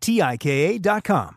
T I K A.com.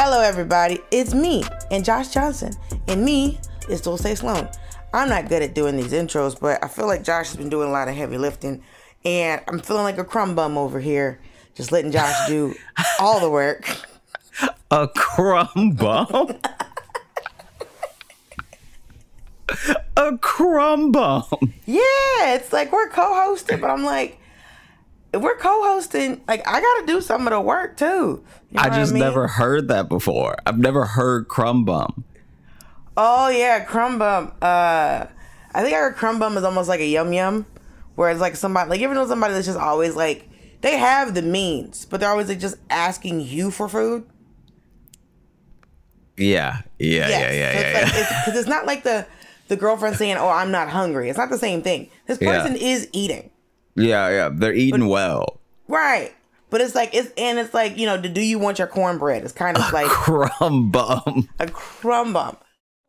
Hello, everybody. It's me and Josh Johnson, and me is Dulcé Sloan. I'm not good at doing these intros, but I feel like Josh has been doing a lot of heavy lifting, and I'm feeling like a crumb bum over here, just letting Josh do all the work. A crumb bum? a crumb bum. Yeah, it's like we're co-hosting, but I'm like, we're co-hosting, like I got to do some of the work too. You know I just mean? never heard that before. I've never heard crumb bum. Oh yeah, crumb bum. Uh, I think I heard crumb bum is almost like a yum yum, where it's like somebody like you ever know somebody that's just always like they have the means, but they're always like just asking you for food. Yeah, yeah, yeah, yeah, So yeah. it's yeah. like, it's, it's not like the the girlfriend saying, "Oh, I'm not hungry." It's not the same thing. This Yeah. person is eating, yeah, yeah. They're eating well. right? But it's like it's and it's like you know, do you want your cornbread? It's kind of like Crumb bum. a crumb bump.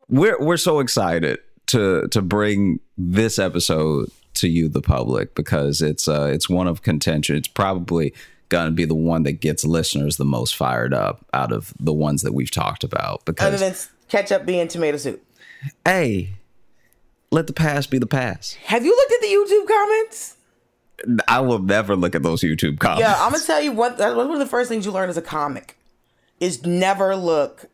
We're we're so excited to to bring this episode to you, the public, because it's uh it's one of contention. It's probably gonna be the one that gets listeners the most fired up out of the ones that we've talked about. Other Because than ketchup being tomato soup. hey, let the past be the past. Have you looked at the YouTube comments? I will never look at those YouTube comments. Yeah, I'm gonna tell you what. That's one of the first things you learn as a comic is never look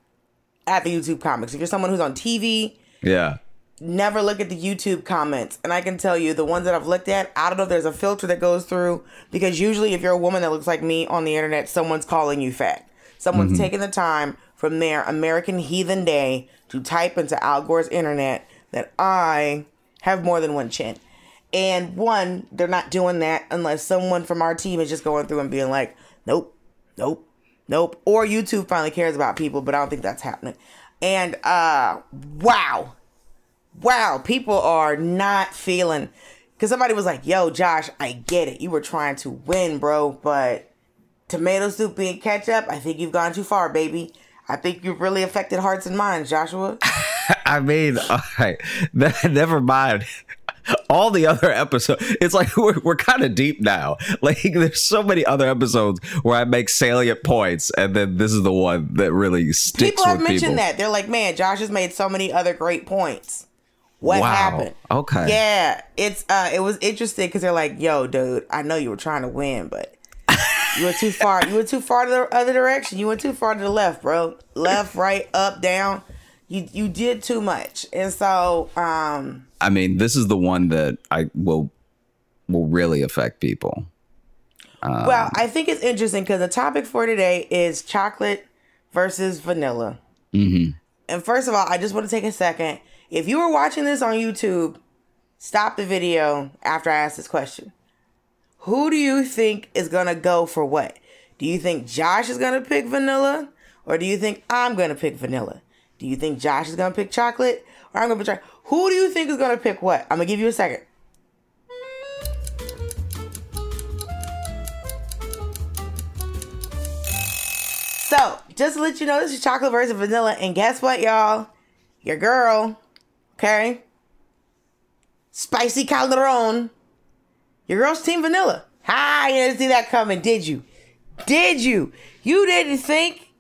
at the YouTube comics. If you're someone who's on TV, yeah. never look at the YouTube comments. And I can tell you the ones that I've looked at, I don't know if there's a filter that goes through because usually if you're a woman that looks like me on the internet, someone's calling you fat. Someone's mm-hmm. taking the time from their American heathen day to type into Al Gore's internet that I have more than one chin. And one, they're not doing that unless someone from our team is just going through and being like, nope, nope, nope. Or YouTube finally cares about people, but I don't think that's happening. And uh wow. Wow, people are not feeling because somebody was like, yo, Josh, I get it. You were trying to win, bro, but tomato soup being ketchup, I think you've gone too far, baby. I think you've really affected hearts and minds, Joshua. I mean, all right, never mind. All the other episodes, it's like we're, we're kind of deep now. Like, there's so many other episodes where I make salient points, and then this is the one that really sticks people have mentioned people. that. They're like, man, Josh has made so many other great points. What Wow. happened? Okay. Yeah, it's uh, it was interesting because they're like, yo, dude, I know you were trying to win, but you went too far. You went too far to the other direction. You went too far to the left, bro. Left, right, up, down. You you did too much, and so um, I mean, this is the one that I will will really affect people. well, I think it's interesting because the topic for today is chocolate versus vanilla. Mm-hmm. And first of all, I just want to take a second. If you were watching this on YouTube, stop the video after I ask this question. Who do you think is gonna go for what? Do you think Josh is gonna pick vanilla, or do you think I'm gonna pick vanilla? Do you think Josh is gonna pick chocolate, or I'm gonna pick chocolate? Who do you think is gonna pick what? I'm gonna give you a second. So, just to let you know, this is chocolate versus vanilla, and guess what, y'all? Your girl, okay? Spicy Calderon. Your girl's team vanilla. Hi, you didn't see that coming, did you? Did you? You didn't think?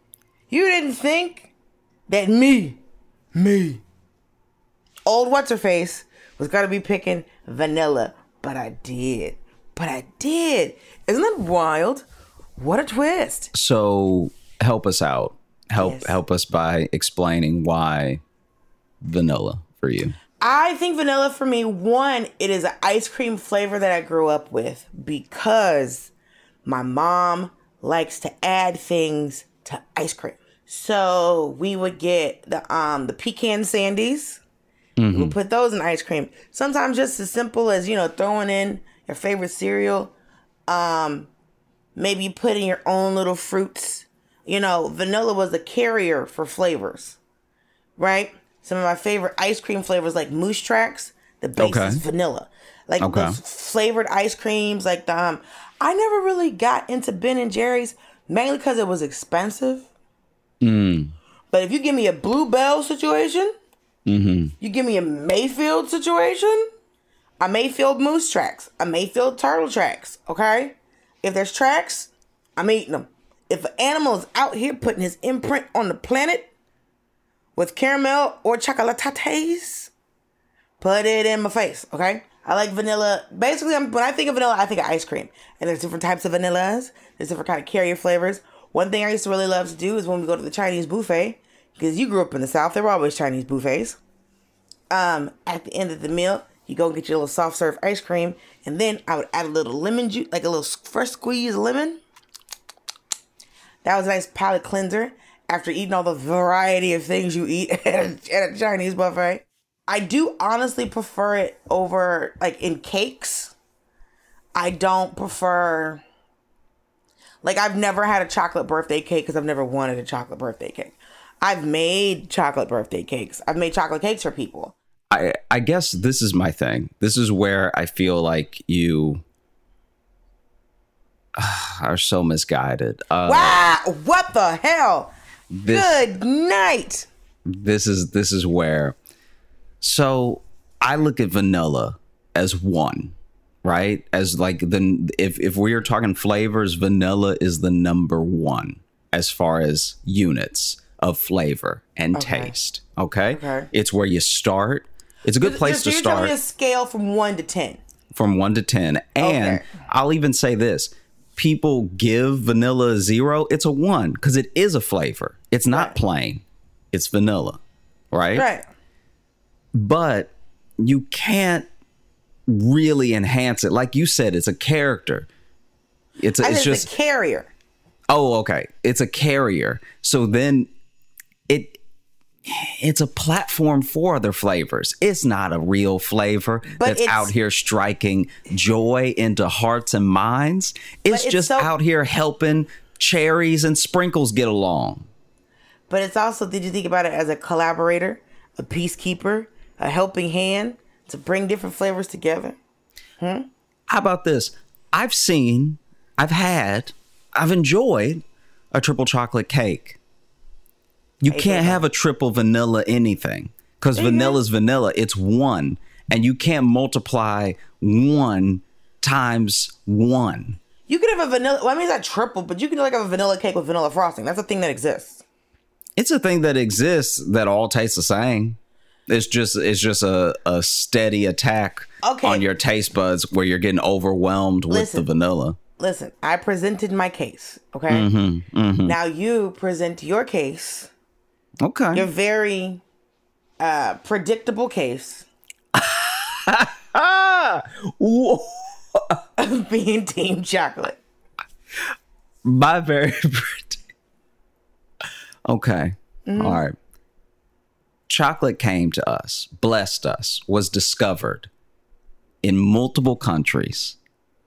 You didn't think that me, me, old what's her face was gonna be picking vanilla, but I did. But I did. Isn't that wild? What a twist. So help us out. Help Yes. help us by explaining why vanilla for you. I think vanilla for me, one, it is an ice cream flavor that I grew up with because my mom likes to add things to ice cream. So we would get the um the pecan sandies. We put those in ice cream. Sometimes just as simple as, you know, throwing in your favorite cereal. Um maybe you put in your own little fruits. You know, vanilla was a carrier for flavors right? Some of my favorite ice cream flavors like Moose Tracks. The base Okay. is vanilla. Like Okay. those flavored ice creams, like the um, I never really got into Ben and Jerry's mainly because it was expensive. But if you give me a Bluebell situation, you give me a Mayfield situation, a Mayfield Moose Tracks, a Mayfield Turtle Tracks. Okay, if there's tracks, I'm eating them. If an animal is out here putting his imprint on the planet, with caramel or chocolate chocolatates, put it in my face, okay? I like vanilla. Basically, I'm, when I think of vanilla, I think of ice cream. And there's different types of vanillas. There's different kind of carrier flavors. One thing I used to really love to do is when we go to the Chinese buffet, because you grew up in the South, there were always Chinese buffets. Um, at the end of the meal, you go and get your little soft serve ice cream, and then I would add a little lemon juice, like a little fresh squeezed lemon. That was a nice palate cleanser after eating all the variety of things you eat at a, at a Chinese buffet. I do honestly prefer it over like in cakes. I don't prefer like I've never had a chocolate birthday cake because I've never wanted a chocolate birthday cake. I've made chocolate birthday cakes. I've made chocolate cakes for people. I I guess this is my thing. This is where I feel like you are so misguided. Uh, wow, what the hell? This, Good night. this is this is where so i look at vanilla as one right as like the if if we are talking flavors vanilla is the number one as far as units of flavor and taste okay? Okay. it's where you start it's a good place so to you're start a scale from one to ten. from one to 10. And Okay. I'll even say this people give vanilla a zero, it's a one because it is a flavor. It's not Right. plain, it's vanilla, right? Right. But you can't really enhance it. Like you said, it's a character. It's, I it's just a carrier. oh okay it's a carrier so then it's a platform for other flavors. It's not a real flavor But that's it's- out here striking joy into hearts and minds. It's, it's just so- out here helping cherries and sprinkles get along. But it's also, did you think about it as a collaborator, a peacekeeper, a helping hand to bring different flavors together? Hmm? how about this? I've seen i've had i've enjoyed a triple chocolate cake you can't have a triple vanilla anything because vanilla's vanilla it's one and you can't multiply one times one You could have a vanilla, well, I mean, it's not triple, but you can like have a vanilla cake with vanilla frosting. That's a thing that exists. it's a thing that exists that all tastes the same it's just it's just a, a steady attack Okay. on your taste buds where you're getting overwhelmed with Listen. the vanilla Listen, I presented my case, okay? Mm-hmm, Now you present your case, okay. Your very uh, predictable case. Of being Team Chocolate. my very okay. Mm-hmm. All right. Chocolate came to us blessed us was discovered in multiple countries.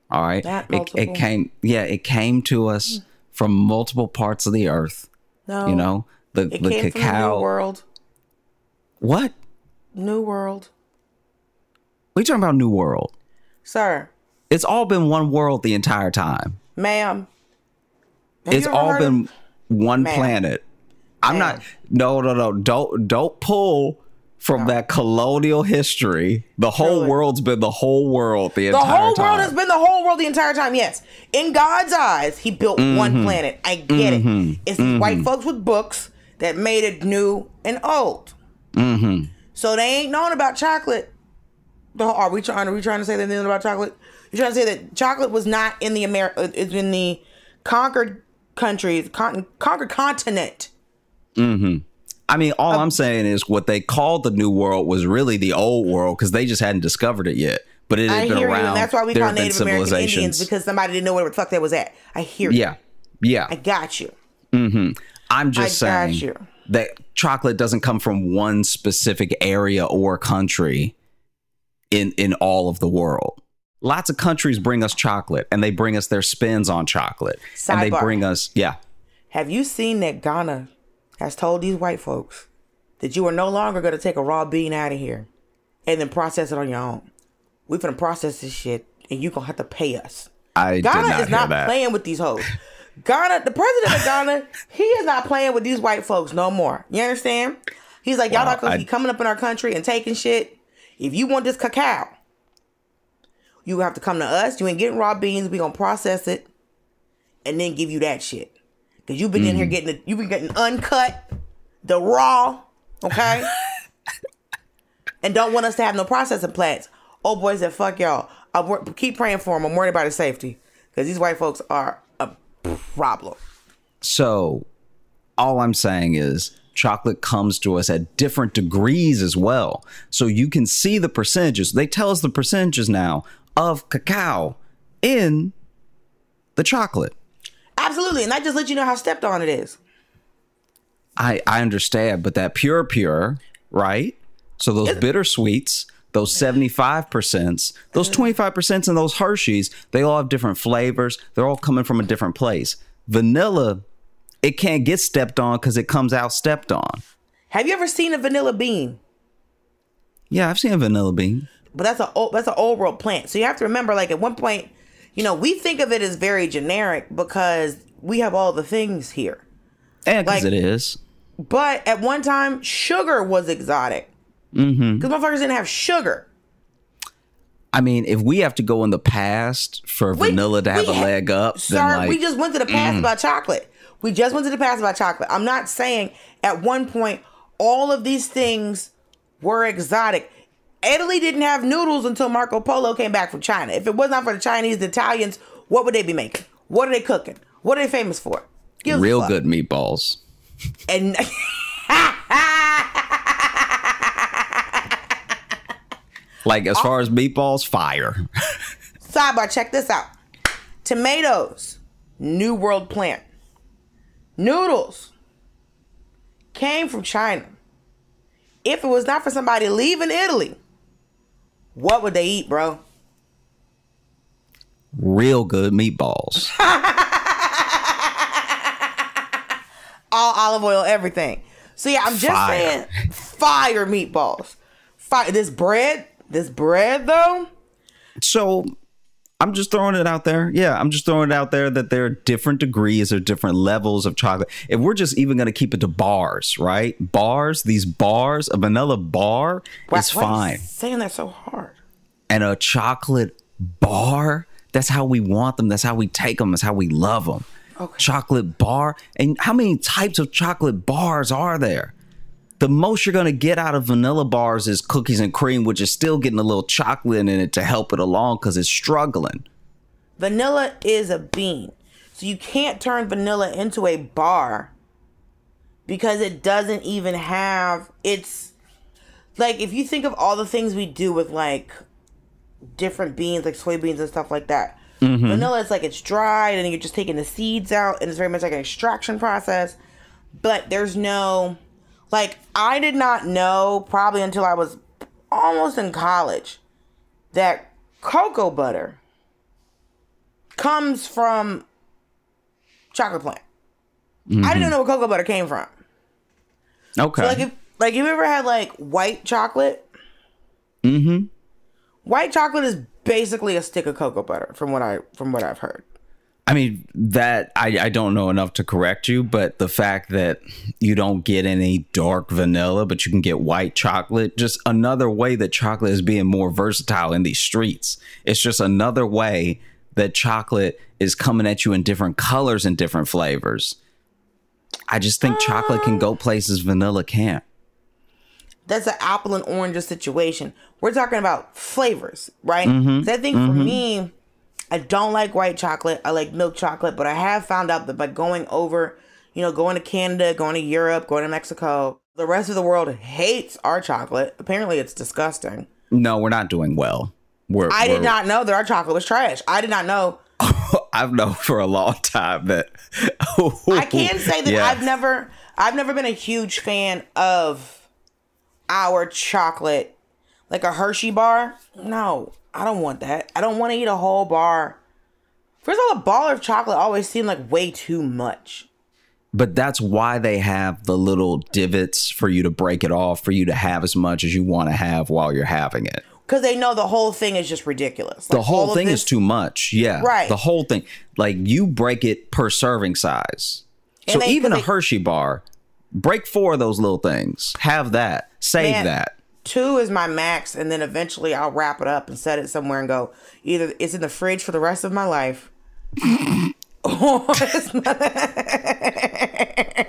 All right? That it, it came yeah it came to us from multiple parts of the earth No. you know the it the came from the New World. what New World. we talking about new world Sir, it's all been one world the entire time ma'am. have it's all heard of- been one Ma'am. planet. I'm not. No, no, no. Don't don't pull from that colonial history. The whole Truly. world's been the whole world the, The entire time. The whole world has been the whole world the entire time. Yes, in God's eyes, He built Mm-hmm. one planet. I get it. It's these white folks with books that made it new and old. Mm-hmm. So they ain't known about chocolate are we trying? Are we trying to say that anything about chocolate? You're trying to say that chocolate was not in the America? Uh, it's in the conquered countries, con- conquered continent. Mm-hmm. I mean, all um, I'm saying is what they called the New World was really the Old World because they just hadn't discovered it yet. But it I had been hear around. you, that's why we call Native American Indians civilizations. because somebody didn't know where the fuck that was at. I hear you. yeah, yeah. I got you. Mm-hmm. I'm just I saying that chocolate doesn't come from one specific area or country in in all of the world. Lots of countries bring us chocolate and they bring us their spins on chocolate. And they bring us yeah. Have you seen that Ghana has told these white folks that you are no longer going to take a raw bean out of here and then process it on your own? We're going to process this shit and you're going to have to pay us. I Ghana not is not that. playing with these hoes. Ghana, the president of Ghana, he is not playing with these white folks no more. You understand? He's like, y'all Wow, not going I- be coming up in our country and taking shit. If you want this cacao, you have to come to us. You ain't getting raw beans. We gonna process it and then give you that shit. Cause you've been in here mm-hmm. getting it. You've been getting uncut, the raw, okay, and don't want us to have no processing plants. Oh boys, that fuck y'all. I keep praying for them. I'm worried about his safety because these white folks are problem. So, all I'm saying is chocolate comes to us at different degrees as well. So you can see the percentages. They tell us the percentages now of cacao in the chocolate. Absolutely, and that just let you know how stepped on it is. I I understand, but that pure pure, right? So those bitter sweets, those 75%, those 25% and those Hershey's, they all have different flavors. They're all coming from a different place. Vanilla, it can't get stepped on because it comes out stepped on. Have you ever seen a vanilla bean? Yeah, I've seen a vanilla bean. but that's a old, that's an old world plant. So you have to remember, like at one point, you know, we think of it as very generic because we have all the things here. And because Like- it is. But at one time, sugar was exotic because Mm-hmm. motherfuckers didn't have sugar. I mean, if we have to go in the past for We- vanilla to have a leg up, Sir, then like, mm. we just went to the past about chocolate. We just went to the past about chocolate. I'm not saying at one point all of these things were exotic. Italy didn't have noodles until Marco Polo came back from China. If it was not for the Chinese, the Italians, what would they be making? What are they cooking? What are they famous for? Real good meatballs. And Like as oh. far as meatballs, fire. sidebar, check this out. Tomatoes, New World plant. Noodles came from China. If it was not for somebody leaving Italy, what would they eat, bro? real good meatballs. All olive oil, everything. So yeah, I'm just Fire. saying, fire meatballs. Fire. This bread, this bread though. So I'm just throwing it out there. Yeah, I'm just throwing it out there that there are different degrees or different levels of chocolate. If we're just even going to keep it to bars, right? Bars, these bars, a vanilla bar Why- is why you fine. saying that so hard. And a chocolate bar, that's how we want them. That's how we take them. That's how we love them. Okay. Chocolate bar. And how many types of chocolate bars are there? The most you're going to get out of vanilla bars is cookies and cream, which is still getting a little chocolate in it to help it along because it's struggling. Vanilla is a bean. So you can't turn vanilla into a bar because it doesn't even have it's like if you think of all the things we do with like different beans like soybeans and stuff like that. Mm-hmm. Vanilla is like it's dried and you're just taking the seeds out and it's very much like an extraction process. But there's no like I did not know probably until I was almost in college that cocoa butter comes from chocolate plant. I didn't know where cocoa butter came from. Okay. So like if like you ever had like white chocolate? Mm-hmm. White chocolate is basically a stick of cocoa butter from what I from what I've heard. I mean, that I, I don't know enough to correct you, but the fact that you don't get any dark vanilla, but you can get white chocolate, just another way that chocolate is being more versatile in these streets. It's just another way that chocolate is coming at you in different colors and different flavors. I just think chocolate can go places vanilla can't. that's an apple and orange situation. We're talking about flavors, right? Mm-hmm. I think mm-hmm. for me, I don't like white chocolate. I like milk chocolate, but I have found out that by going over, you know, going to Canada, going to Europe, going to Mexico, the rest of the world hates our chocolate. Apparently, it's disgusting. No, we're not doing well. We're, I did not know that our chocolate was trash. I did not know. I've known for a long time that. I can say that yeah. I've never, I've never been a huge fan of our chocolate, like a Hershey bar. No, I don't want that. I don't want to eat a whole bar. First of all, a bar of chocolate always seemed like way too much. But that's why they have the little divots for you to break it off, for you to have as much as you want to have while you're having it. Because they know the whole thing is just ridiculous. Like the whole thing this- is too much. Yeah. Right. The whole thing. Like you break it per serving size. And so they, even a they, Hershey bar, break four of those little things. Have that. Save man, that two is my max, and then eventually I'll wrap it up and set it somewhere and go. Either it's in the fridge for the rest of my life, or it's not.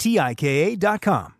T-I-K-A.com.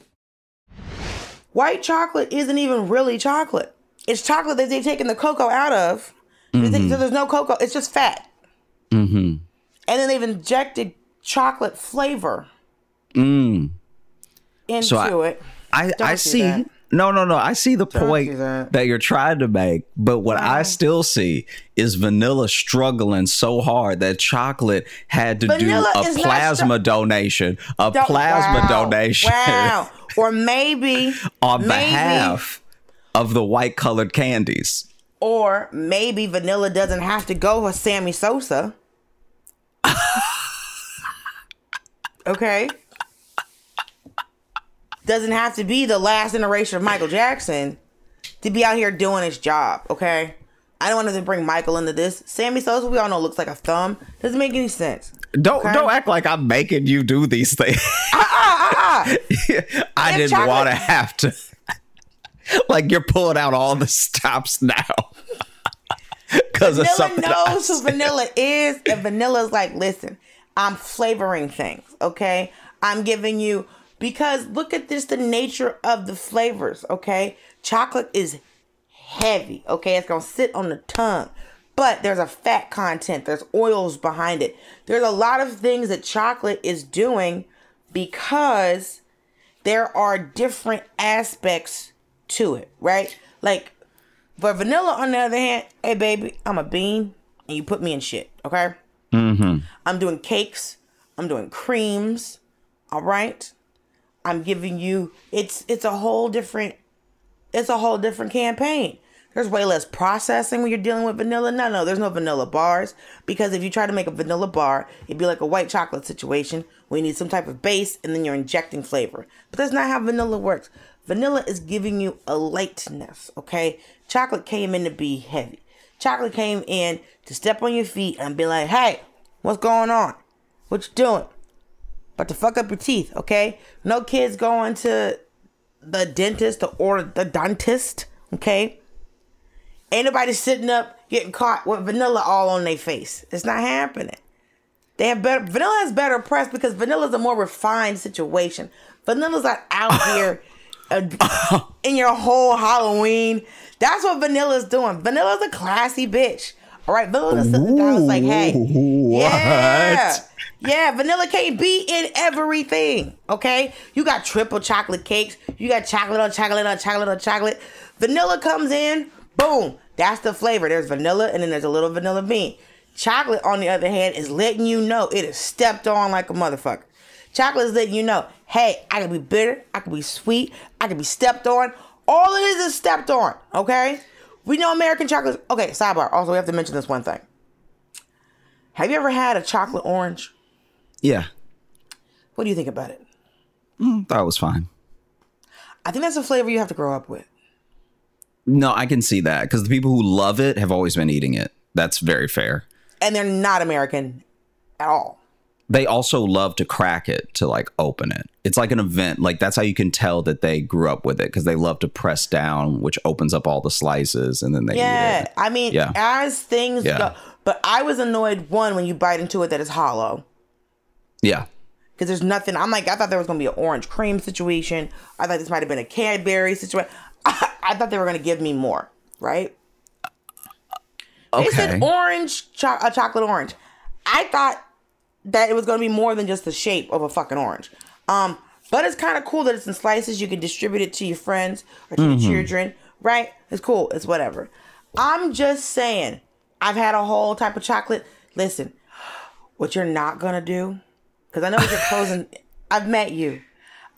White chocolate isn't even really chocolate. It's chocolate that they've taken the cocoa out of. Mm-hmm. So there's no cocoa. It's just fat. Mm-hmm and then they've injected chocolate flavor mm. into so I, it. I, I see. That. No, no, no. I see the Don't point that. that. you're trying to make, but what wow. I still see is vanilla struggling so hard that chocolate had to vanilla do a plasma str- donation, a Don't, plasma wow. donation. Wow. Or maybe on maybe, behalf of the white colored candies. Or maybe vanilla doesn't have to go with Sammy Sosa. okay? Doesn't have to be the last generation of Michael Jackson to be out here doing his job, okay? I don't want to bring Michael into this. Sammy Sosa, we all know, looks like a thumb. Doesn't make any sense. Don't okay? don't act like I'm making you do these things. Uh, uh, uh, I didn't chocolate- want to have to. like you're pulling out all the stops now because of something. knows who vanilla is, and vanilla's like, listen, I'm flavoring things, okay? I'm giving you because look at this, the nature of the flavors, okay? Chocolate is heavy, okay? It's gonna sit on the tongue. But there's a fat content, there's oils behind it. There's a lot of things that chocolate is doing because there are different aspects to it, right? Like but vanilla, on the other hand, hey baby, I'm a bean, and you put me in shit, okay? Mm-hmm. I'm doing cakes. I'm doing creams. All right. I'm giving you. It's it's a whole different. It's a whole different campaign. There's way less processing when you're dealing with vanilla. No, no, there's no vanilla bars because if you try to make a vanilla bar, it'd be like a white chocolate situation where you need some type of base and then you're injecting flavor. But that's not how vanilla works. Vanilla is giving you a lightness, okay? Chocolate came in to be heavy. Chocolate came in to step on your feet and be like, hey, what's going on? What you doing? About to fuck up your teeth, okay? No kids going to the dentist or the dentist, okay? Ain't nobody sitting up getting caught with vanilla all on their face. It's not happening. They have better vanilla has better press because vanilla's a more refined situation. Vanilla's not out here uh, in your whole Halloween. That's what Vanilla's doing. Vanilla's a classy bitch. All right, vanilla sits down. I like, hey, yeah, yeah, vanilla can't be in everything. Okay, you got triple chocolate cakes. You got chocolate on chocolate on chocolate on chocolate. Vanilla comes in, boom. That's the flavor. There's vanilla, and then there's a little vanilla bean. Chocolate, on the other hand, is letting you know it is stepped on like a motherfucker. Chocolate is letting you know, hey, I can be bitter, I can be sweet, I can be stepped on. All it is is stepped on, okay? We know American chocolate. Okay, sidebar. Also, we have to mention this one thing. Have you ever had a chocolate orange? Yeah, What do you think about it? Mm, that was fine. I think that's a flavor you have to grow up with. No, I can see that because the people who love it have always been eating it. That's very fair. And they're not American at all. They also love to crack it to like open it. It's like an event. Like that's how you can tell that they grew up with it because they love to press down, which opens up all the slices, and then they eat Yeah. I mean, Yeah. as things Yeah. go. But I was annoyed one when you bite into it that it's hollow Yeah, because there's nothing. I'm like, I thought there was gonna be an orange cream situation. I thought this might have been a Cadbury situation. I, thought they were gonna give me more, right? They okay. said orange, cho- a chocolate orange. I thought that it was gonna be more than just the shape of a fucking orange. Um, but it's kind of cool that it's in slices. You can distribute it to your friends or to your children, right? It's cool. It's whatever. I'm just saying. I've had a whole type of chocolate. Listen, what you're not gonna do, because I know what you're closing. I've met you.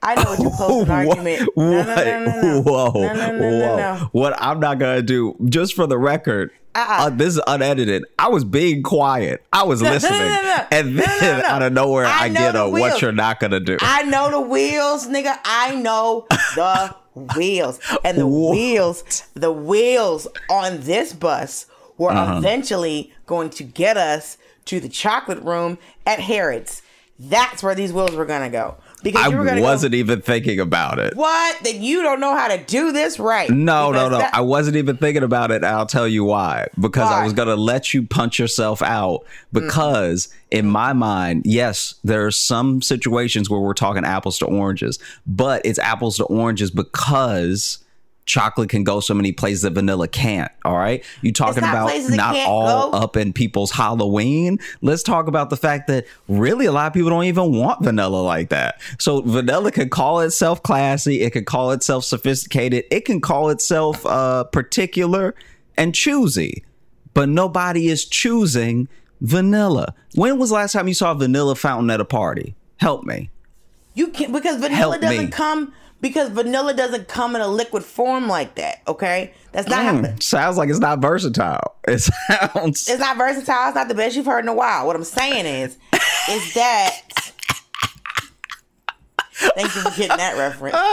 I know what your closing argument. No, no, no, no, no. Whoa, No, no, no, no, whoa. no. What I'm not gonna do, just for the record, Uh-uh. uh, this is unedited. I was being quiet. I was no, no, listening, no, no. and then no, no. out of nowhere, I I, get a wheels. what you're not gonna do. I know the wheels, nigga. I know the wheels. And the What? wheels, the wheels on this bus were Uh-huh. eventually going to get us to the chocolate room at Harrods. That's where these wheels were gonna go. Because I you were gonna wasn't go, even thinking about it. what? That you don't know how to do this right. No, no, no. that- I wasn't even thinking about it. I'll tell you why. Because Why? I was going to let you punch yourself out. Because in my mind, yes, there are some situations where we're talking apples to oranges, but it's apples to oranges because chocolate can go so many places that vanilla can't. All right. You talking about not all go. up in people's Halloween. Let's talk about the fact that really a lot of people don't even want vanilla like that. So vanilla can call itself classy, it can call itself sophisticated, it can call itself uh particular and choosy. But nobody is choosing vanilla. When was the last time you saw a vanilla fountain at a party? Help me. You can't because vanilla Help doesn't me. come because vanilla doesn't come in a liquid form like that. Okay, that's not how. Mm, sounds like it's not versatile. It sounds It's not versatile. It's not the best you've heard in a while. What I'm saying is, is that. Thank you for getting that reference.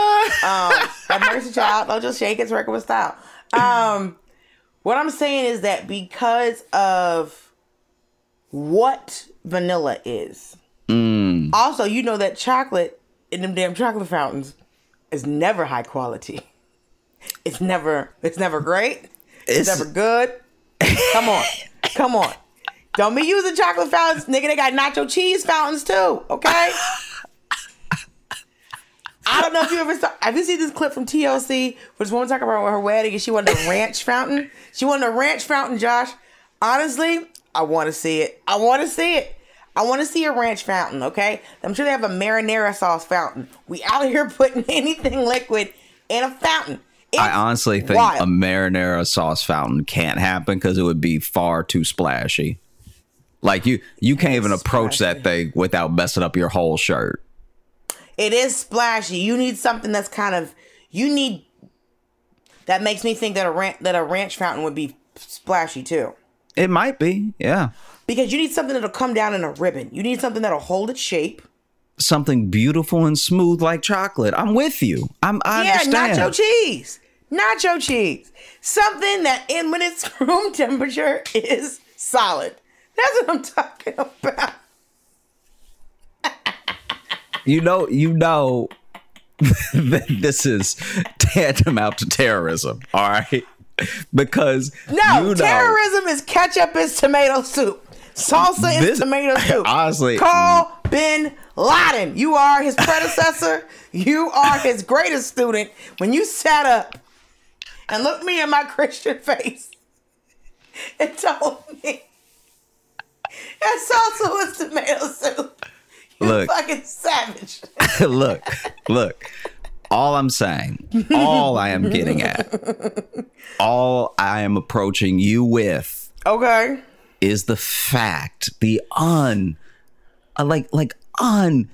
Um, that Mercy Child, don't just shake its record with style. Um, what I'm saying is that because of what vanilla is, also you know that chocolate in them damn chocolate fountains is never high quality. It's never. It's never great. It's, It's- never good. Come on, come on. Don't be using chocolate fountains, nigga. They got nacho cheese fountains too. Okay. I don't know if you ever saw. Have you seen this clip from TLC? Where this woman talking about her wedding and she wanted a ranch fountain. She wanted a ranch fountain, Josh. Honestly, I want to see it. I want to see it. I want to see a ranch fountain. Okay, I'm sure they have a marinara sauce fountain. We out here putting anything liquid in a fountain. It's I honestly think wild. a marinara sauce fountain can't happen because it would be far too splashy. Like you, you can't even approach that thing without messing up your whole shirt. it is splashy. You need something that's kind of you need that makes me think that a ranch that a ranch fountain would be splashy too. It might be, yeah, Because you need something that'll come down in a ribbon. You need something that'll hold its shape. something beautiful and smooth like chocolate. I'm with you. I'm. I yeah, understand. nacho cheese. Nacho cheese. Something that in when it's room temperature is solid. That's what I'm talking about. You know, you know, that this is tantamount to terrorism. All right, because No, you know, terrorism is ketchup is tomato soup. Salsa and This- tomato soup. honestly- call mm. Bin Laden. You are his predecessor. you are his greatest student. When you sat up and looked me in my Christian face and told me that salsa was tomato soup. You Look. fucking savage. look, look. All I'm saying, all I am getting at, all I am approaching you with Okay. Is the fact, the un, uh, like, like un,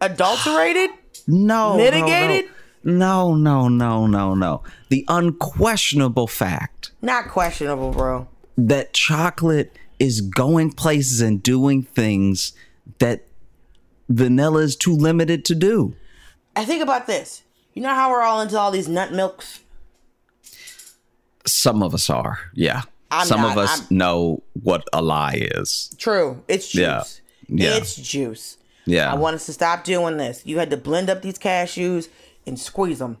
Adulterated? no, no, Mitigated? No, no, no, no, no. The unquestionable fact Not questionable, bro. that chocolate is going places and doing things that vanilla is too limited to do. I think about this. You know how we're all into all these nut milks? Some of us are, yeah. I'm Some not- of us I'm- know what a lie is. True. It's juice. Yeah. Yeah. It's juice. Yeah. I want us to stop doing this. You had to blend up these cashews and squeeze them.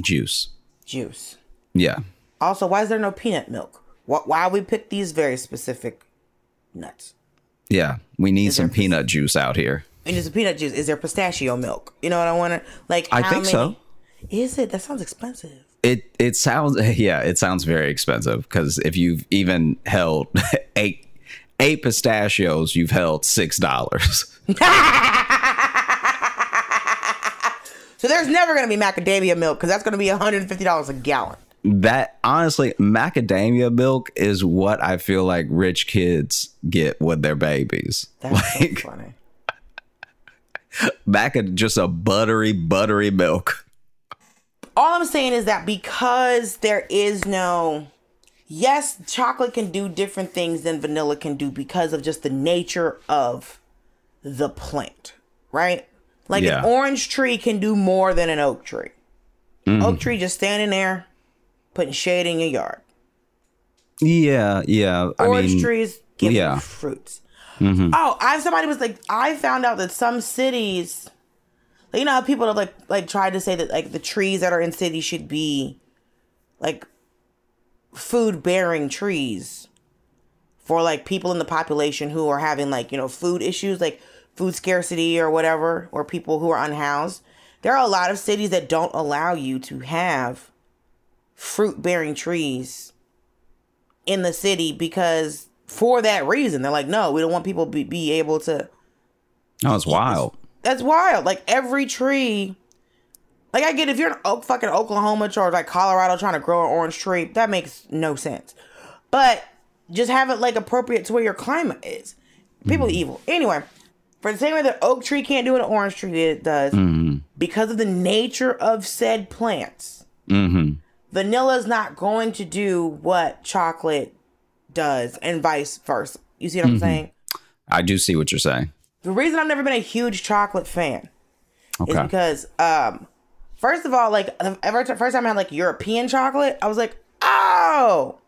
Juice. Juice. Yeah. Also, why is there no peanut milk? Why, why we pick these very specific nuts? Yeah. We need Is some peanut juice out here. And there's a peanut juice. Is there pistachio milk? You know what I want to like? I think so. Is it? That sounds expensive. It it sounds yeah, it sounds very expensive because if you've even held eight eight pistachios, you've held six dollars. So there's never gonna be macadamia milk because that's gonna be 150 dollars a gallon. That honestly, macadamia milk is what I feel like rich kids get with their babies. That's like so funny. maca just a buttery, buttery milk. All I'm saying is that because there is no yes, chocolate can do different things than vanilla can do because of just the nature of the plant, right? Like Yeah. an orange tree can do more than an oak tree. Mm-hmm. Oak tree just standing there, putting shade in your yard. Yeah, yeah. I Orange mean, trees give yeah. you fruits. Oh, I somebody was like, I found out that some cities, you know, how people have like like tried to say that like the trees that are in cities should be like food bearing trees for like people in the population who are having like you know food issues like food scarcity or whatever or people who are unhoused there are a lot of cities that don't allow you to have fruit bearing trees in the city because for that reason they're like no we don't want people to be, be able to oh, it's wild. That's wild. Like every tree like i get if you're in Oak, fucking oklahoma or like colorado trying to grow an orange tree that makes no sense. But just have it like appropriate to where your climate is. People are evil. Anyway for the same way that oak tree can't do what an orange tree does mm-hmm. because of the nature of said plants mm-hmm. vanilla is not going to do what chocolate does and vice versa. You see what i'm saying? I do see what you're saying. The reason I've never been a huge chocolate fan is because, um, first of all, like the ever first time I had like European chocolate, I was like, oh,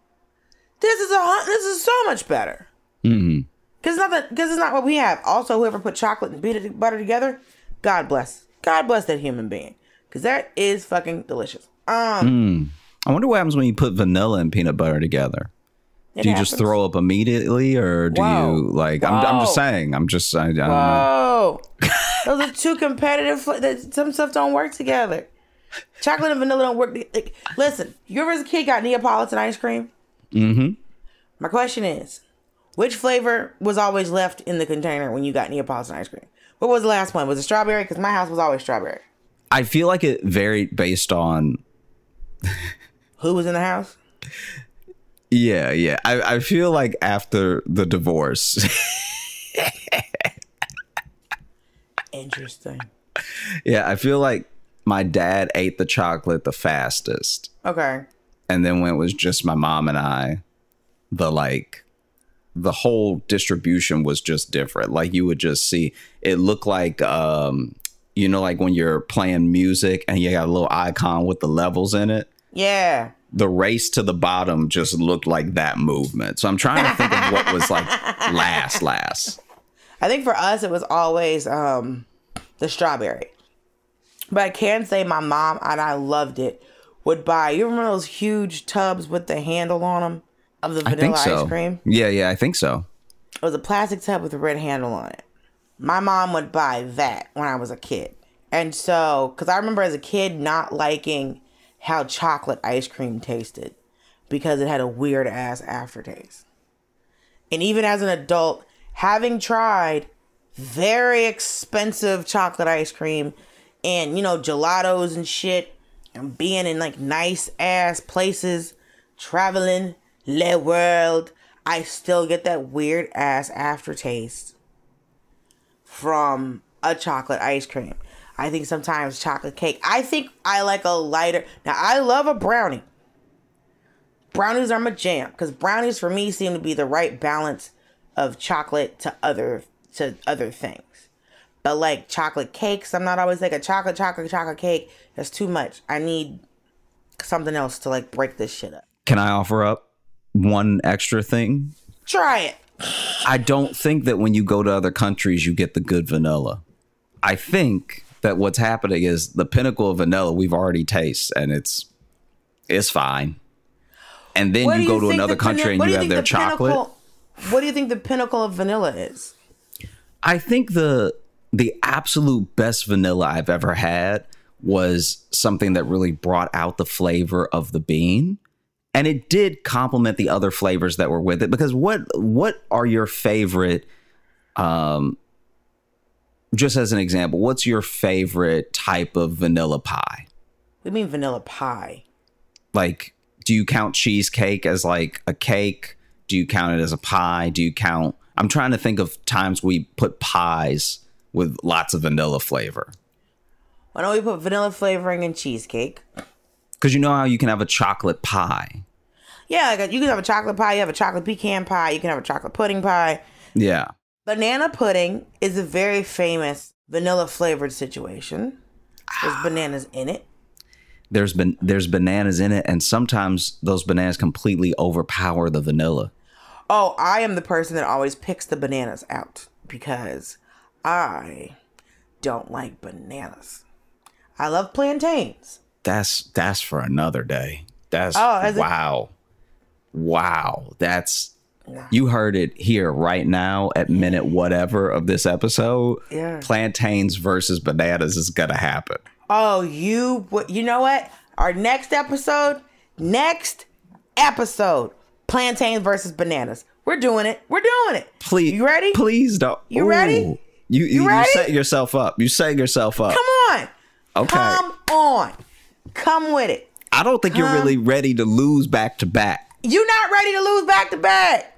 this is a this is so much better. Mm-hmm. Cause it's not that because it's not what we have. Also, whoever put chocolate and peanut butter together, God bless, God bless that human being, cause that is fucking delicious. Um, I wonder what happens when you put vanilla and peanut butter together. It Do you just throw up immediately, or do Whoa. you like? I'm, I'm just saying. I'm just. I, I don't know. Whoa, those are two competitive. fl- Some stuff don't work together. Chocolate and vanilla don't work. Like, listen, you ever as a kid got Neapolitan ice cream? Mm-hmm. My question is, which flavor was always left in the container when you got Neapolitan ice cream? What was the last one? Was it strawberry? Because my house was always strawberry. I feel like it varied based on. Who was in the house? Yeah, yeah. I, I feel like after the divorce, Interesting. yeah, I feel like my dad ate the chocolate the fastest, Okay. and then when it was just my mom and I, the like, the whole distribution was just different. Like you would just see it looked like, um, you know, like when you're playing music and you got a little icon with the levels in it. Yeah. the race to the bottom just looked like that movement. So I'm trying to think of what was like last, last. I think for us it was always um the strawberry. But I can say my mom and I loved it. Would buy you remember those huge tubs with the handle on them of the I vanilla think so. ice cream? Yeah, yeah, I think so. It was a plastic tub with a red handle on it. My mom would buy that when I was a kid. And so, because I remember as a kid not liking how chocolate ice cream tasted. because it had a weird ass aftertaste. And even as an adult, having tried very expensive chocolate ice cream and, you know, gelatos and shit, and being in like nice ass places, traveling the world, I still get that weird ass aftertaste from a chocolate ice cream. I think sometimes chocolate cake. I think I like a lighter. Now I love a brownie. Brownies are my jam because brownies for me seem to be the right balance of chocolate to other to other things. But like chocolate cakes, I'm not always like a chocolate, chocolate, chocolate cake. That's too much. I need something else to like break this shit up. Can I offer up one extra thing? Try it. I don't think that when you go to other countries, you get the good vanilla. I think that what's happening is the pinnacle of vanilla we've already tasted, and it's it's fine. And then you do go to another country and what do you have their the chocolate. pinnacle- what do you think the pinnacle of vanilla is? I think the the absolute best vanilla I've ever had was something that really brought out the flavor of the bean. And it did complement the other flavors that were with it. Because what what are your favorite um just as an example, what's your favorite type of vanilla pie? We mean vanilla pie. Like, do you count cheesecake as like a cake? Do you count it as a pie? Do you count I'm trying to think of times we put pies with lots of vanilla flavor. Why don't we put vanilla flavoring in cheesecake? Because you know how you can have a chocolate pie. Yeah, like you can have a chocolate pie, you have a chocolate pecan pie, you can have a chocolate pudding pie. Yeah. Banana pudding is a very famous vanilla flavored situation. There's ah. bananas in it. There's been there's bananas in it, and sometimes those bananas completely overpower the vanilla. Oh, I am the person that always picks the bananas out because I don't like bananas. I love plantains. That's that's for another day. That's Oh, is it? wow. Wow. You heard it here right now at minute whatever of this episode. Yeah. Plantains versus bananas is gonna happen. Oh, you you know what? Our next episode, next episode, plantains versus bananas. We're doing it. We're doing it. Please You ready? Please don't. You ready? You you, you, ready? set yourself up. You set yourself up. Come on. Okay. Come on. Come with it. I don't think you're really ready to lose back to back. You're not ready to lose back to back.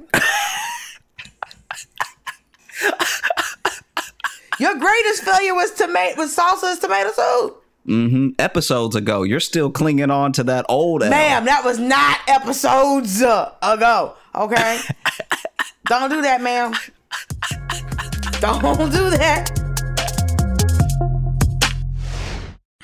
Your greatest failure was tomato was salsa and tomato soup. Mm-hmm. Episodes ago, you're still clinging on to that old L. Ma'am, that was not episodes ago. Okay? Don't do that, ma'am. Don't do that.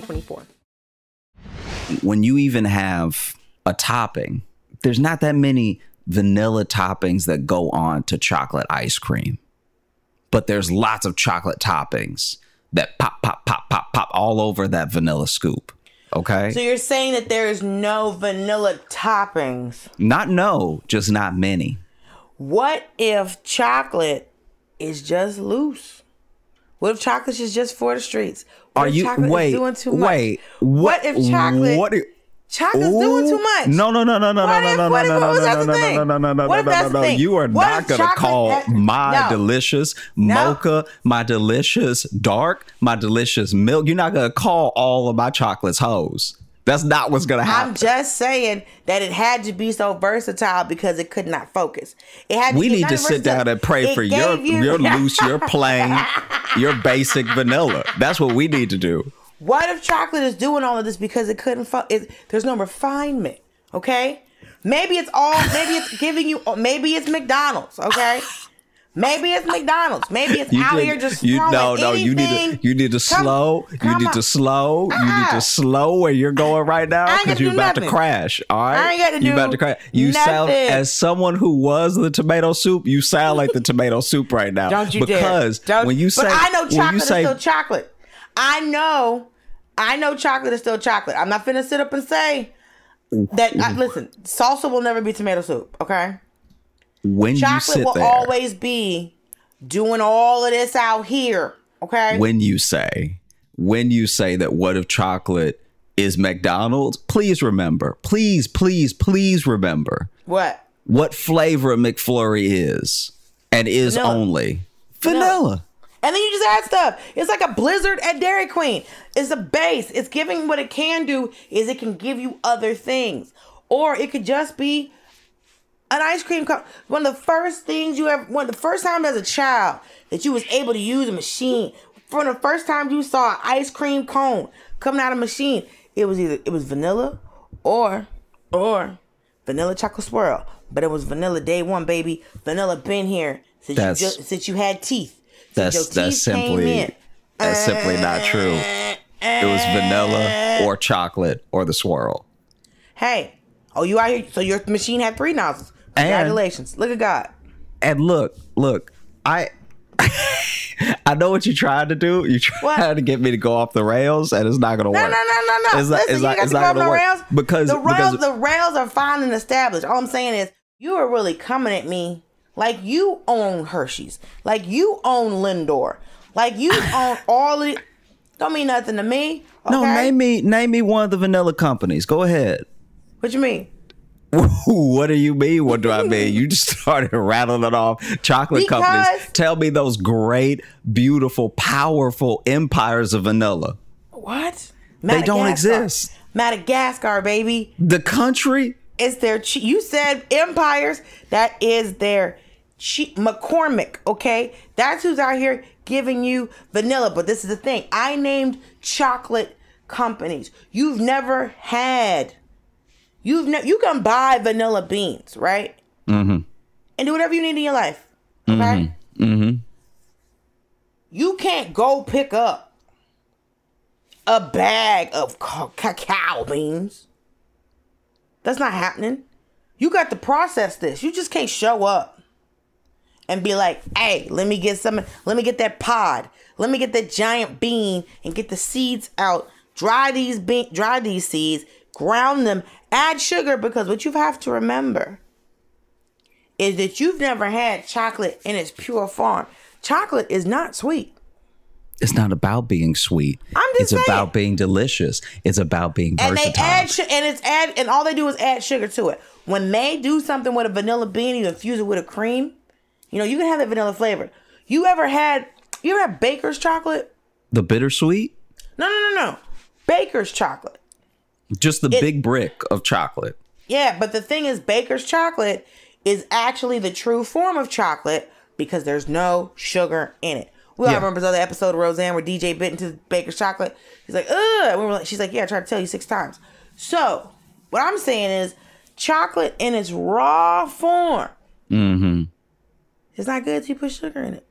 2024. when you even have a topping, there's not that many vanilla toppings that go on to chocolate ice cream. But there's lots of chocolate toppings that pop, pop, pop, pop, pop all over that vanilla scoop. Okay? So you're saying that there is no vanilla toppings. not no, just not many. What if chocolate is just loose? What if chocolate is just for the streets? What Are if you wait? is doing too much? wait. What if chocolate What? i- chocolate's doing too much? No, no, no, no, no, What no, if- no, no, what no, if- no, what if no, no, no, no, no, no, no, What if no, no, no. thing? You are What not if gonna call has- my No. delicious No. mocha, my delicious dark, my delicious milk. You're not gonna call all of my chocolates hoes. That's not what's gonna happen. I'm just saying that it had to be so versatile because it could not focus. It had. To we need to sit down and pray it for your you- your loose, your plain, your basic vanilla. That's what we need to do. What if chocolate is doing all of this because it couldn't? Fo- it, there's no refinement. Okay, maybe it's all. Maybe it's giving you. Maybe it's McDonald's. Okay. Maybe it's McDonald's. Maybe it's out did- here just you, throwing no no you need to you need to Come- slow you need on. to slow you need Uh-uh. to slow where you're going right now because you're about to crash all right I ain't gotta you do about to crash you sound as someone who was the tomato soup you sound like the tomato soup right now Don't you because dare. Don't, when you say but I know you chocolate say is still chocolate. I know, I know chocolate is still chocolate. I'm not finna sit up and say that. I, mm-hmm. listen, salsa will never be tomato soup. Okay, when you chocolate sit will there always be doing all of this out here. Okay, when you say when you say that what if chocolate is McDonald's please remember please please please remember what? what flavor a McFlurry is and is Vanilla. only Vanilla. vanilla. And then you just add stuff. It's like a blizzard at Dairy Queen. It's a base. It's giving what it can do is it can give you other things. Or it could just be an ice cream cup. One of the first things you ever one of the first time as a child that you was able to use a machine. From the first time you saw an ice cream cone coming out of a machine, it was either it was vanilla or or vanilla chocolate swirl. But it was vanilla day one, baby. Vanilla been here since That's- you just, since you had teeth. That's Since that's teeth came simply in. that's simply not true. It was vanilla or chocolate or the swirl. Hey, oh, you out here? So your machine had three nozzles. And- Congratulations. Look at God. And look, look, I I know what you tried to do. You tried What? to get me to go off the rails, and it's not going to work. no, no, no, no. It's Listen, it's you got to go off the rails because the rails, because the rails are fine and established. All I'm saying is you are really coming at me like you own Hershey's, like you own Lindor, like you own all of it. Don't mean nothing to me. no, name me name me one of the vanilla companies. Go ahead. What you mean? What do you mean? What do I mean? You just started rattling it off. Chocolate companies. Tell me those great, beautiful, powerful empires of vanilla. What? They don't exist. Madagascar, baby. The country? It's their. You said empires. That is their. Chi- McCormick. Okay, that's who's out here giving you vanilla. But this is the thing. I named chocolate companies. You've never had. You've ne- you can buy vanilla beans, right? Mm-hmm. And do whatever you need in your life. Okay. Mm-hmm. You can't go pick up a bag of cacao beans. That's not happening. You got to process this. You just can't show up and be like, hey, let me get some, let me get that pod. Let me get that giant bean and get the seeds out. Dry these bean, dry these seeds, ground them, add sugar because what you have to remember is that you've never had chocolate in its pure form. Chocolate is not sweet. It's not about being sweet. I'm just it's saying. about being delicious. It's about being and versatile. they add su- and it's add and all they do is add sugar to it. When they do something with a vanilla bean, you infuse it with a cream. You know, you can have that vanilla flavor. You ever had you ever had Baker's chocolate? the bittersweet? No, no, no, no. Baker's chocolate. Just the It- big brick of chocolate. Yeah, but the thing is, Baker's chocolate is actually the true form of chocolate because there's no sugar in it. We all Yeah. remember the other episode of Roseanne where DJ bit into Baker's chocolate. He's like, ugh. We were like, she's like, yeah, I tried to tell you six times. So, what I'm saying is, chocolate in its raw form Mm-hmm. is not good if you put sugar in it.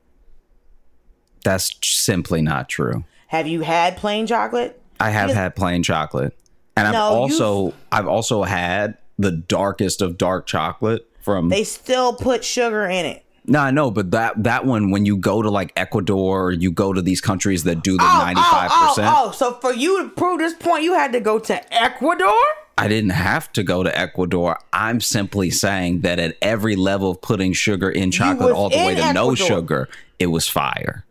That's simply not true. Have you had plain chocolate? I have had plain chocolate. And I've No, also I've also had the darkest of dark chocolate from They still put sugar in it. No, I know, but that that one when you go to like Ecuador, you go to these countries that do the oh, oh, ninety five percent. oh, oh, so for you to prove this point, you had to go to Ecuador? I didn't have to go to Ecuador. I'm simply saying that at every level of putting sugar in chocolate, all the way to no sugar, it was fire.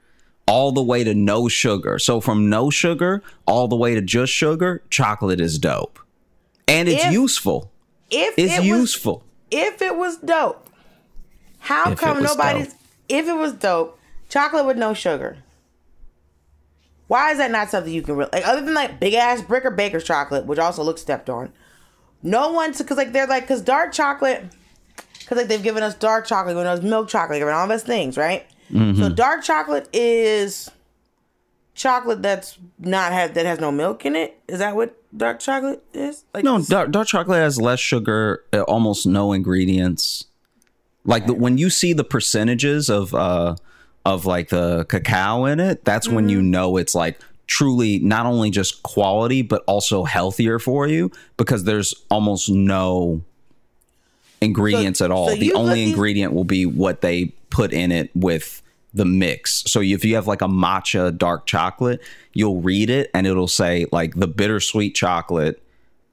All the way to no sugar. So from no sugar all the way to just sugar, chocolate is dope. And it's If- useful. If It's it was useful. if it was dope, how If come nobody's dope. if it was dope, chocolate with no sugar? Why is that not something you can really like other than like big ass brick or baker's chocolate, which also looks stepped on? No one's because like they're like because dark chocolate because like they've given us dark chocolate, given us milk chocolate, given all those things, right? So dark chocolate is chocolate that's not have that has no milk in it. Is that what dark chocolate is? Like No, dark, dark chocolate has less sugar, uh, almost no ingredients. Like the, when you see the percentages of uh of like the cacao in it, that's when you Mm-hmm. know it's like truly not only just quality but also healthier for you because there's almost no ingredients at all. so the only these- ingredient will be what they put in it with the mix. So if you have like a matcha dark chocolate, you'll read it and it'll say like the bittersweet chocolate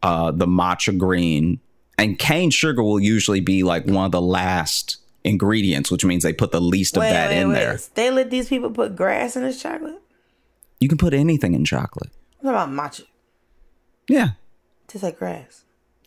uh, the matcha green, and cane sugar will usually be like one of the last ingredients, which means they put the least of that in there. They let these people put grass in this chocolate. You can put anything in chocolate. What about matcha? Yeah, Tastes like grass.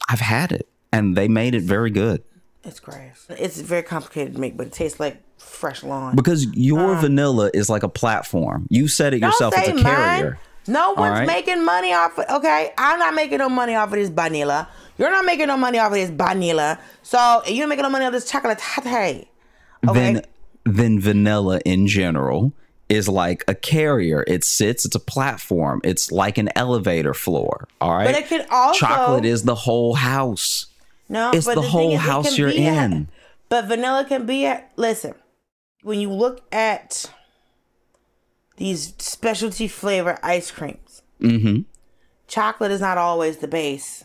I've had it, and they made it very good It's grass. It's very complicated to make, but it tastes like fresh lawn. because your um, vanilla is like a platform. You said it yourself. It's a mine. carrier. No one's right. making money off of okay. I'm not making no money off of this vanilla. You're not making no money off of this vanilla. So you're making no money off this chocolate. Okay. Then, then vanilla in general is like a carrier. It sits. It's a platform. It's like an elevator floor. All right. But it can also- chocolate is the whole house. No, It's but the thing whole is, house you're in. but vanilla can be at. Listen, when you look at these specialty flavor ice creams, Mm-hmm. chocolate is not always the base.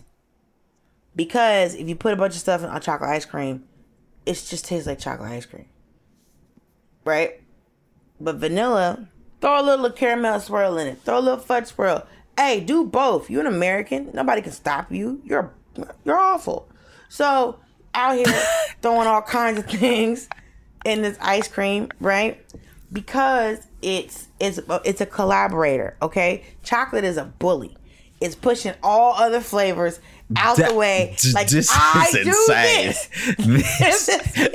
Because if you put a bunch of stuff in a chocolate ice cream, it just tastes like chocolate ice cream. Right? But vanilla, throw a little caramel swirl in it. Throw a little fudge swirl. Hey, do both. You're an American. Nobody can stop you. You're you're awful. So out here throwing all kinds of things in this ice cream, right? Because it's it's it's a collaborator. Okay, chocolate is a bully. It's pushing all other flavors out the way. Like this I is do insane. this. This,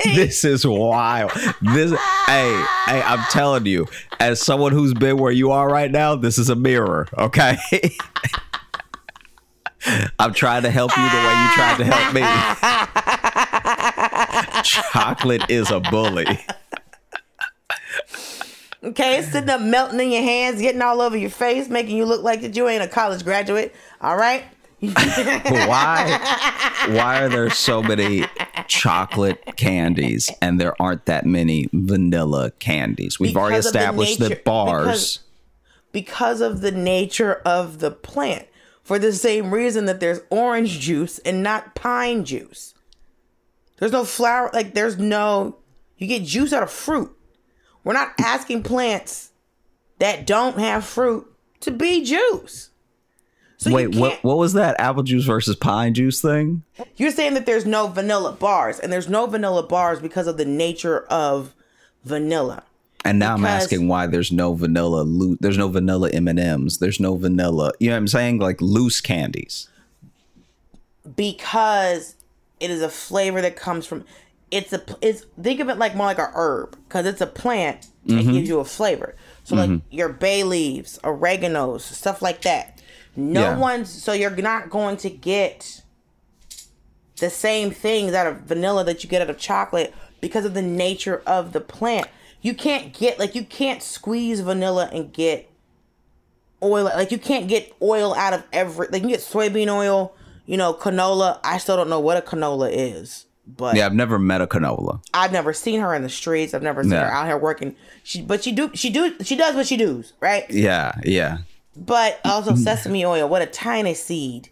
this is wild. This, hey, hey, I'm telling you, as someone who's been where you are right now, this is a mirror. Okay. I'm trying to help you the way you tried to help me. Chocolate is a bully. Okay, it's sitting up melting in your hands, getting all over your face, making you look like that you ain't a college graduate. All right. why why are there so many chocolate candies and there aren't that many vanilla candies we've already Because the established nature- that bars because- because of the nature of the plant. For the same reason that there's orange juice and not pine juice. There's no flower, like there's no, you get juice out of fruit. We're not asking plants that don't have fruit to be juice. So wait what what was that apple juice versus pine juice thing You're saying that there's no vanilla bars, and there's no vanilla bars because of the nature of vanilla. And now i'm asking why there's no vanilla loot. there's no vanilla m&ms there's no vanilla you know what i'm saying? Like loose candies. Because it is a flavor that comes from it's a it's think of it like more like a herb because it's a plant that mm-hmm. gives you a flavor. So like mm-hmm. your bay leaves oreganos stuff like that. No Yeah. one's so you're not going to get the same things out of vanilla that you get out of chocolate because of the nature of the plant you can't get like you can't squeeze vanilla and get oil like you can't get oil out of every like you get soybean oil you know canola. I still don't know what a canola is but yeah i've never met a canola. I've never seen her in the streets. I've never seen Yeah. her out here working. She but she do she do she does what she does right? Yeah yeah. But also sesame oil what a tiny seed.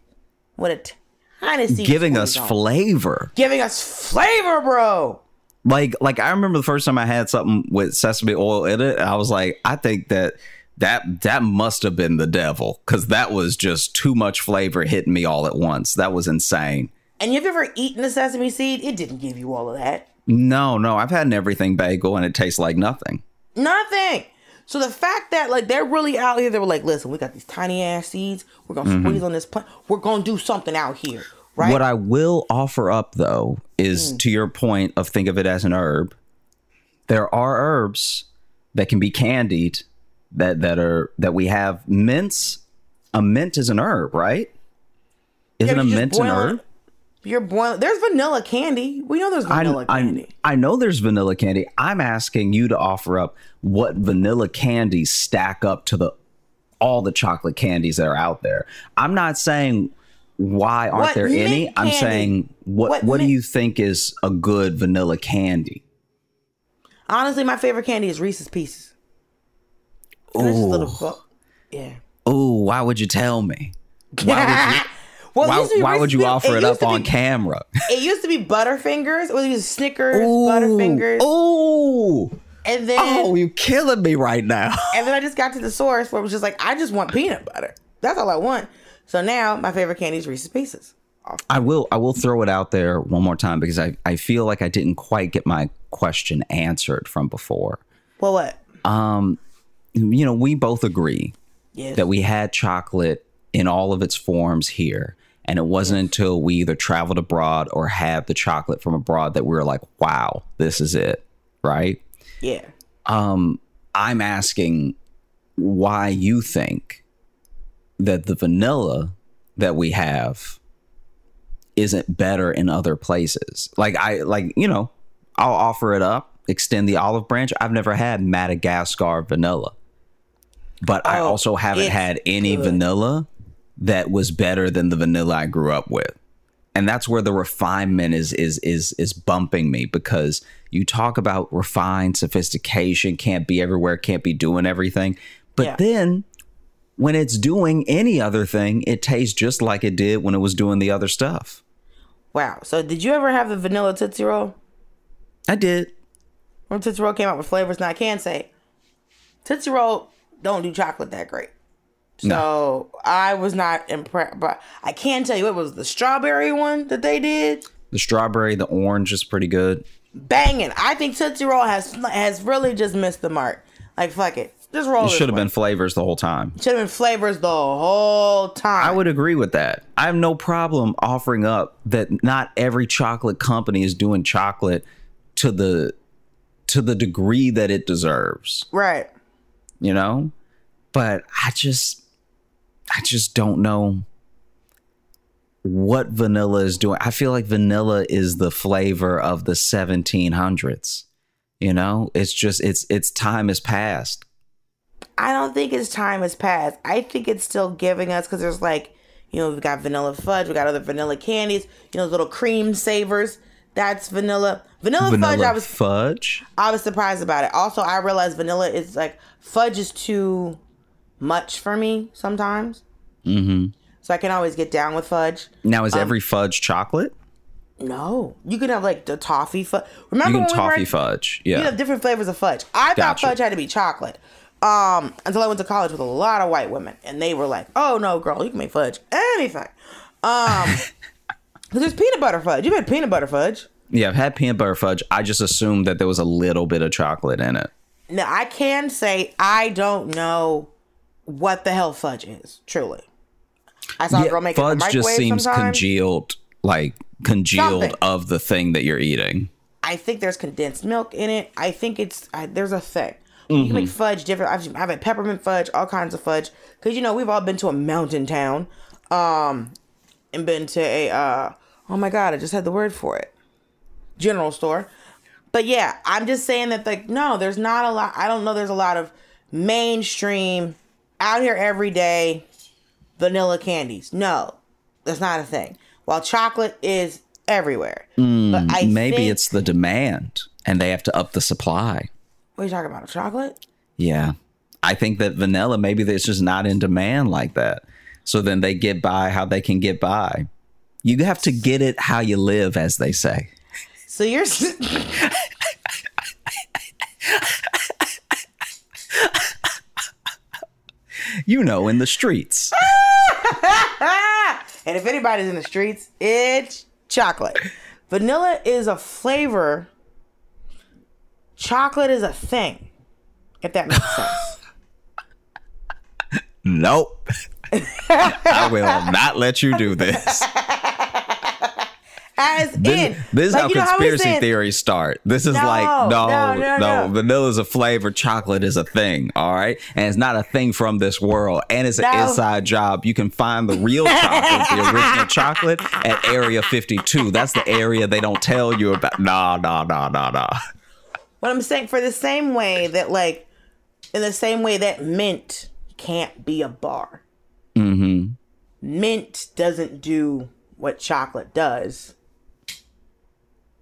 What a tiny seed giving us flavor. Giving us flavor bro like like i remember the first time i had something with sesame oil in it i was like i think that that that must have been the devil because that was just too much flavor hitting me all at once that was insane and you've ever eaten a sesame seed it didn't give you all of that no no i've had an everything bagel and it tastes like nothing Nothing. So the fact that like they're really out here, they were like, listen, we got these tiny ass seeds. We're gonna mm-hmm. squeeze on this plant. We're gonna do something out here, right? what i will offer up though is hmm. to your point of think of it as an herb there are herbs that can be candied that that are that we have mints. A mint is an herb, right? Isn't Yeah, a mint an herb? You're boiling. There's vanilla candy. We know there's vanilla I, candy. I know there's vanilla candy. I'm asking you to offer up what vanilla candies stack up to the all the chocolate candies that are out there. I'm not saying why aren't What there any. I'm saying what What what, do you think is a good vanilla candy? Honestly, my favorite candy is Reese's Pieces. And it's just a little yeah. Oh, why would you tell me? Why would you, well, it why, why would you offer it, used up to on camera? It used to be Butterfingers. It was Snickers, Butterfingers, Oh, and then oh, you killing me right now. and then I just got to the source where it was just like I just want peanut butter. That's all I want. So now my favorite candy is Reese's Pieces. I will I will throw it out there one more time because I, I feel like I didn't quite get my question answered from before. Well, what? Um You know, we both agree Yes. that we had chocolate in all of its forms here. And it wasn't until we either traveled abroad or had the chocolate from abroad that we were like, wow, this is it. Right. yeah. Um, I'm asking why you think that the vanilla that we have isn't better in other places. Like I like, you know, I'll offer it up, extend the olive branch. I've never had Madagascar vanilla. But I Oh, also haven't had any good. vanilla that was better than the vanilla I grew up with. And that's where the refinement is is is is bumping me because you talk about refined sophistication, can't be everywhere, can't be doing everything. But Yeah. then when it's doing any other thing, it tastes just like it did when it was doing the other stuff. Wow. So did you ever have the vanilla Tootsie Roll? I did. When Tootsie Roll came out with flavors, now I can say Tootsie Roll don't do chocolate that great. So I was not impressed, but I can tell you it was the strawberry one that they did. The strawberry, the orange is pretty good. Banging. I think Tootsie Roll has has really just missed the mark. Like fuck it, roll. It should have been flavors the whole time. should have been flavors the whole time. I would agree with that. I have no problem offering up that not every chocolate company is doing chocolate to the to the degree that it deserves, right. you know? But I just I just don't know what vanilla is doing. I feel like vanilla is the flavor of the 1700s. You know? It's just it's it's time has passed. I don't think its time has passed. I think it's still giving us because there's like, you know, we've got vanilla fudge, we got other vanilla candies, you know, those little Creme Savers. That's vanilla. Vanilla, Vanilla fudge. I was fudge. I was surprised about it. Also, I realized vanilla is like fudge is too much for me sometimes. Mm-hmm. So I can always get down with fudge. Now Um, is every fudge chocolate? No, you can have like the toffee fudge. You Remember can when we were toffee fudge. You have different flavors of fudge. I thought fudge had to be chocolate. Um, until I went to college with a lot of white women, and they were like, "Oh no, girl, you can make fudge anything." Um, there's peanut butter fudge. You've had peanut butter fudge. Yeah, I've had peanut butter fudge. I just assumed that there was a little bit of chocolate in it. Now I can say I don't know what the hell fudge is. Truly, I saw a girl make fudge just seems sometimes. congealed, like congealed Something. of the thing that you're eating. I think there's condensed milk in it. I think it's I, there's a thing. You can make fudge different. I've, I've had peppermint fudge, all kinds of fudge. Cause you know we've all been to a mountain town, um, and been to a uh, oh my god, I just had the word for it, general store. But yeah, I'm just saying that like no, there's not a lot. I don't know. There's a lot of mainstream out here every day vanilla candies. No, that's not a thing. While chocolate is everywhere. but I Maybe think- it's the demand and they have to up the supply. What are you talking about? Chocolate? Yeah. I think that vanilla, maybe it's just not in demand like that. So then they get by how they can get by. You have to get it how you live, as they say. So you're. You know, in the streets. and if anybody's in the streets, it's chocolate. Vanilla is a flavor. Chocolate is a thing. If that makes sense. Nope. I will not let you do this. As This, in, this is like, how conspiracy saying- theories start. This is No, like no, no, no, no, no. Vanilla is a flavor. Chocolate is a thing. All right, and it's not a thing from this world. And it's an inside job. You can find the real chocolate, the original chocolate, at Area 52. That's the area they don't tell you about. Nah, nah, nah, nah, nah. What I'm saying, for the same way that, like, in the same way that mint can't be a bar. Mm-hmm. Mint doesn't do what chocolate does.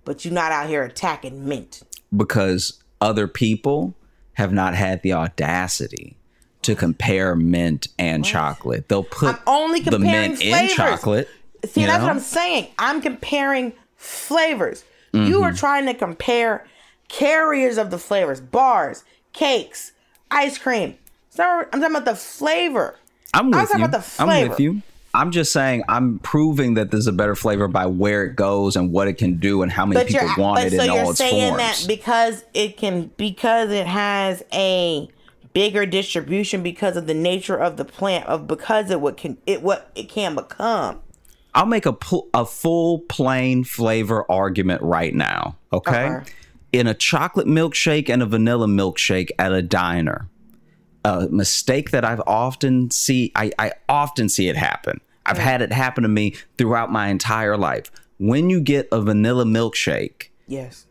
But you're not out here attacking mint. because other people have not had the audacity to compare mint and chocolate. They'll put I'm only the mint flavors. in chocolate. See, that's know? what I'm saying. I'm comparing flavors. You Mm-hmm. are trying to compare carriers of the flavors, bars, cakes, ice cream. So I'm talking about the flavor. I'm with talking you. about the I'm with you. I'm just saying I'm proving that there's a better flavor by where it goes and what it can do and how many But people you're want it so in you're all its saying forms. that because it can because it has a bigger distribution because of the nature of the plant of because of what can it what it can become. I'll make a pl- a full plain flavor argument right now. Okay, Okay. In a chocolate milkshake and a vanilla milkshake at a diner, a mistake that I've often see I, I often see it happen. I've had it happen to me throughout my entire life. When you get a vanilla milkshake, Yes.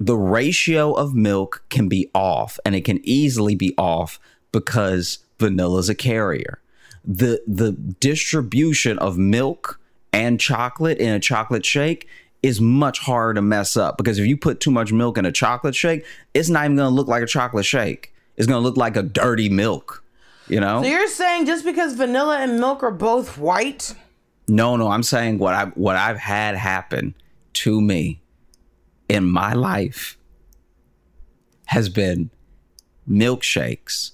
the ratio of milk can be off and it can easily be off because vanilla is a carrier the the distribution of milk and chocolate in a chocolate shake is much harder to mess up because if you put too much milk in a chocolate shake it's not even going to look like a chocolate shake it's going to look like a dirty milk you know So you're saying just because vanilla and milk are both white, No, no, I'm saying what I what I've had happen to me in my life has been milkshakes,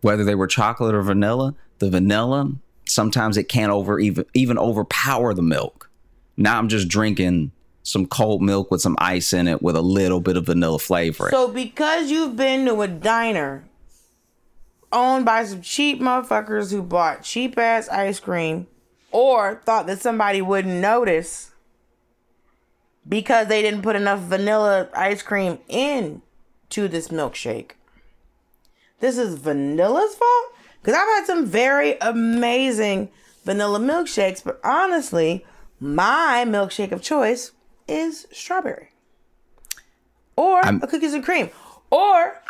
whether they were chocolate or vanilla. The vanilla sometimes it can't over even even overpower the milk. Now I'm just drinking some cold milk with some ice in it with a little bit of vanilla flavor. So because you've been to a diner owned by some cheap motherfuckers who bought cheap ass ice cream or thought that somebody wouldn't notice because they didn't put enough vanilla ice cream in to this milkshake. This is vanilla's fault? Because I've had some very amazing vanilla milkshakes, but honestly, my milkshake of choice is strawberry or I'm- a cookies and cream, or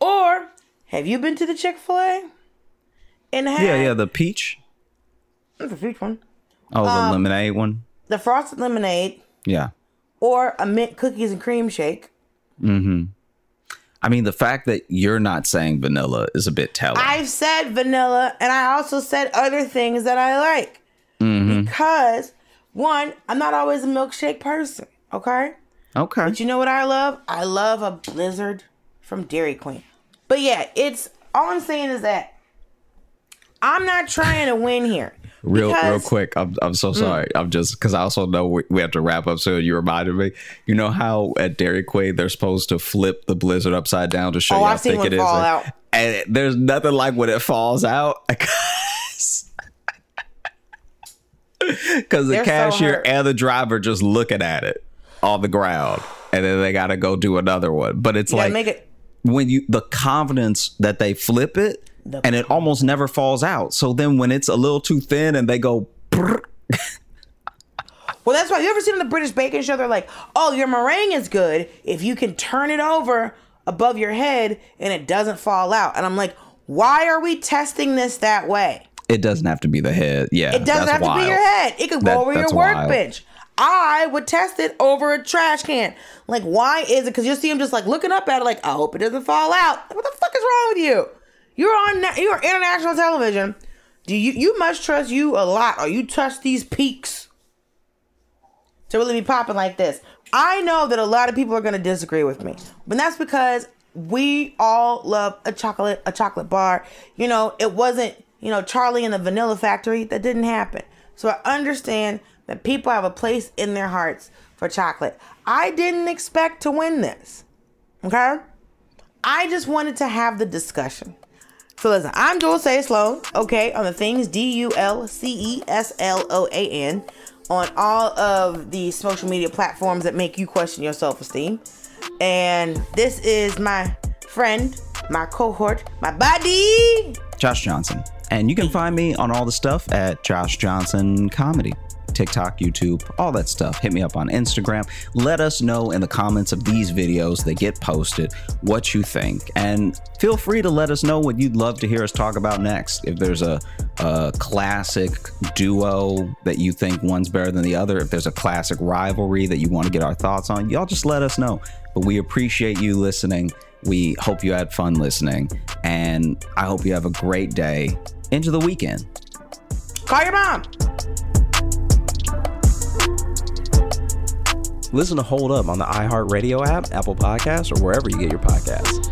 or have you been to the Chick Fil A and had yeah, yeah, the peach. the peach one, Oh, the Um, lemonade one. the frosted lemonade, Yeah. or a mint cookies and cream shake? Mm-hmm. I mean, the fact that you're not saying vanilla is a bit telling. I've said vanilla, and I also said other things that I like because one, I'm not always a milkshake person. Okay. okay. But you know what I love? I love a blizzard from Dairy Queen. But yeah, it's all I'm saying is that I'm not trying to win here. Real, real quick. I'm, I'm Mm. so sorry. I'm just because I also know we, we have to wrap up soon. You reminded me. You know how at Dairy Queen they're supposed to flip the blizzard upside down to show Oh, you how I've thick it is, out. and there's nothing like when it falls out. Because the They're so cashier hurt. and the driver just looking at it on the ground, and then they got to go do another one. But it's You like it. when you the confidence that they flip it The and it almost never falls out. So then when it's a little too thin and they go Well, that's why you ever seen on the British Baking Show? They're like, "Oh, your meringue is good if you can turn it over above your head and it doesn't fall out." And I'm like, "Why are we testing this that way? It doesn't have to be the head. Yeah. It doesn't have to wild. be your head. It could go That- over your workbench." I would test it over a trash can. Like, why is it? Because you'll see him just like looking up at it, like, I hope it doesn't fall out. What the fuck is wrong with you? You're on, you're international television. Do you? You must trust you a lot, or you trust these peaks to really be popping like this. I know that a lot of people are going to disagree with me, but that's because we all love a chocolate, a chocolate bar. You know, it wasn't, you know, Charlie and the Vanilla Factory. That didn't happen. So I understand that people have a place in their hearts for chocolate. I didn't expect to win this. Okay? I just wanted to have the discussion. So listen, I'm Dulcé Sloan, okay, on the things D U L C E S L O A N. on all of the social media platforms that make you question your self esteem. And this is my friend, my cohort, my buddy, Josh Johnson. And you can find me on all the stuff at Josh Johnson Comedy. TikTok, YouTube, all that stuff. Hit me up on Instagram. Let us know in the comments of these videos that get posted what you think. And feel free to let us know what you'd love to hear us talk about next. If there's a, a classic duo that you think one's better than the other, if there's a classic rivalry that you want to get our thoughts on, y'all just let us know. But we appreciate you listening. We hope you had fun listening. And I hope you have a great day into the weekend. call your mom. Listen to Hold Up on the iHeartRadio app, Apple Podcasts, or wherever you get your podcasts.